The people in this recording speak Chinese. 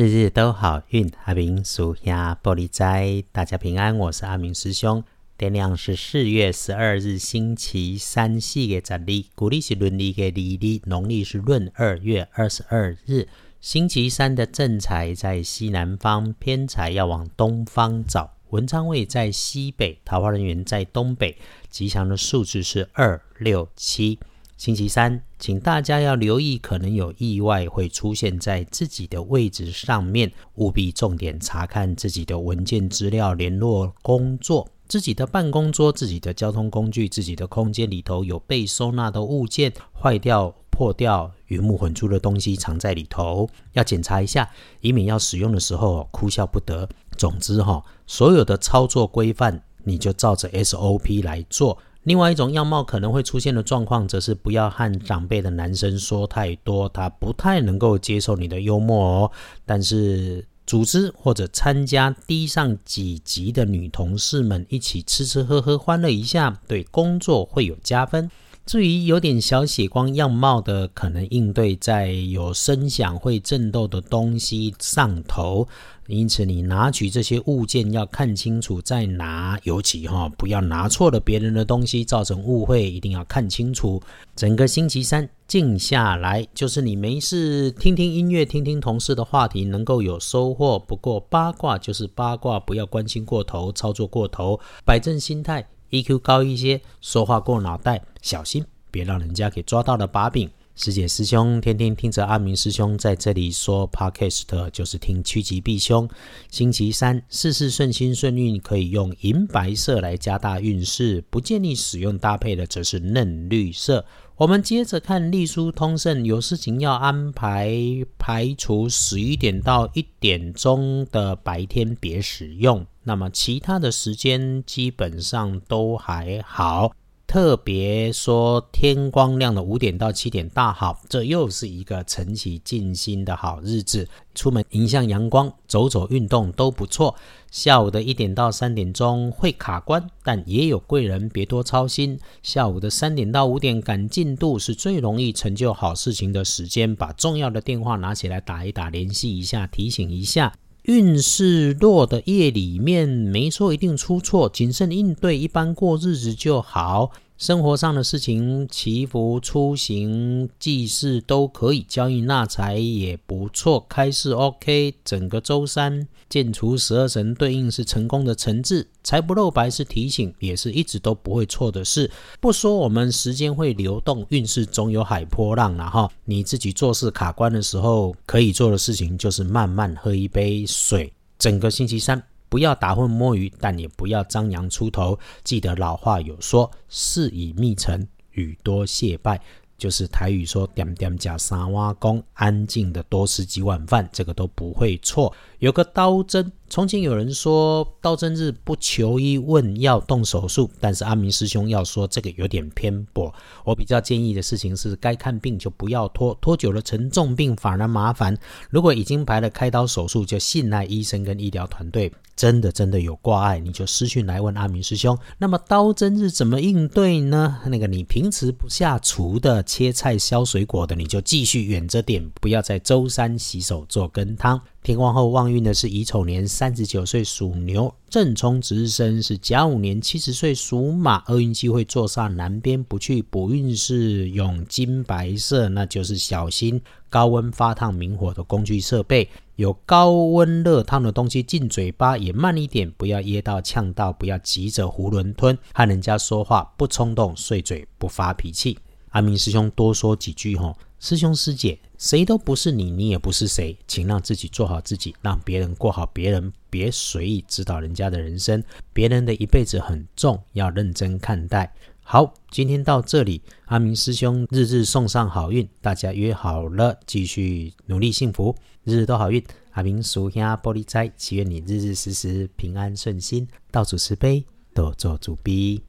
日日都好运，阿明属下玻璃斋，大家平安。我是阿明师兄。天亮是四月十二日，星期三，四月十二，古历是闰历的历历，农历是闰二月二十二日。星期三的正财在西南方，偏财要往东方找。文昌位在西北，桃花人员在东北。吉祥的数字是二六七。星期三，请大家要留意，可能有意外会出现在自己的位置上面，务必重点查看自己的文件资料、联络工作、自己的办公桌、自己的交通工具、自己的空间里头有被收纳的物件坏掉、破掉、鱼目混珠的东西藏在里头，要检查一下，以免要使用的时候哭笑不得。总之哈，所有的操作规范，你就照着 SOP 来做。另外一种样貌可能会出现的状况，则是不要和长辈的男生说太多，他不太能够接受你的幽默哦。但是组织或者参加低上几级的女同事们一起吃吃喝喝，欢乐一下，对工作会有加分。至于有点小血光样貌的，可能应对在有声响会震动的东西上头。因此，你拿取这些物件要看清楚再拿，尤其哈不要拿错了别人的东西，造成误会，一定要看清楚。整个星期三静下来，就是你没事听听音乐，听听同事的话题，能够有收获。不过八卦就是八卦，不要关心过头，操作过头，摆正心态，EQ 高一些，说话过脑袋，小心别让人家给抓到了把柄。师姐师兄天天听着阿明师兄在这里说 podcast，就是听趋吉避凶。星期三事事顺心顺运，可以用银白色来加大运势，不建议使用搭配的则是嫩绿色。我们接着看隶书通胜，有事情要安排，排除十一点到一点钟的白天别使用，那么其他的时间基本上都还好。特别说天光亮的五点到七点大好，这又是一个晨起静心的好日子。出门迎向阳光，走走运动都不错。下午的一点到三点钟会卡关，但也有贵人，别多操心。下午的三点到五点赶进度是最容易成就好事情的时间，把重要的电话拿起来打一打，联系一下，提醒一下。运势弱的夜里面，没说一定出错，谨慎应对，一般过日子就好。生活上的事情，祈福、出行、祭祀都可以，交易纳财也不错，开市 OK。整个周三建除十二神对应是成功的成字，财不露白是提醒，也是一直都不会错的事。不说我们时间会流动，运势总有海波浪了哈。你自己做事卡关的时候，可以做的事情就是慢慢喝一杯水。整个星期三。不要打混摸鱼，但也不要张扬出头。记得老话有说：“事已密成，语多谢拜。”就是台语说“点点加三瓦工”，安静的多吃几碗饭，这个都不会错。有个刀针，从前有人说刀针日不求医问要动手术，但是阿明师兄要说这个有点偏颇。我比较建议的事情是，该看病就不要拖，拖久了成重病反而麻烦。如果已经排了开刀手术，就信赖医生跟医疗团队。真的真的有挂碍，你就私讯来问阿明师兄。那么刀针日怎么应对呢？那个你平时不下厨的，切菜削水果的，你就继续远着点，不要在周三洗手做羹汤。天光后旺运的是乙丑年三十九岁属牛，正冲值日生是甲午年七十岁属马，厄运机会坐煞南边不去，补运是用金白色，那就是小心高温发烫明火的工具设备，有高温热烫的东西进嘴巴也慢一点，不要噎到呛到，不要急着囫囵吞，和人家说话不冲动，碎嘴不发脾气。阿明师兄多说几句吼。师兄师姐，谁都不是你，你也不是谁，请让自己做好自己，让别人过好别人，别随意指导人家的人生。别人的一辈子很重要，认真看待。好，今天到这里，阿明师兄日日送上好运，大家约好了，继续努力幸福，日日都好运。阿明属下玻璃斋，祈愿你日日时时平安顺心，道主慈悲，多做主逼。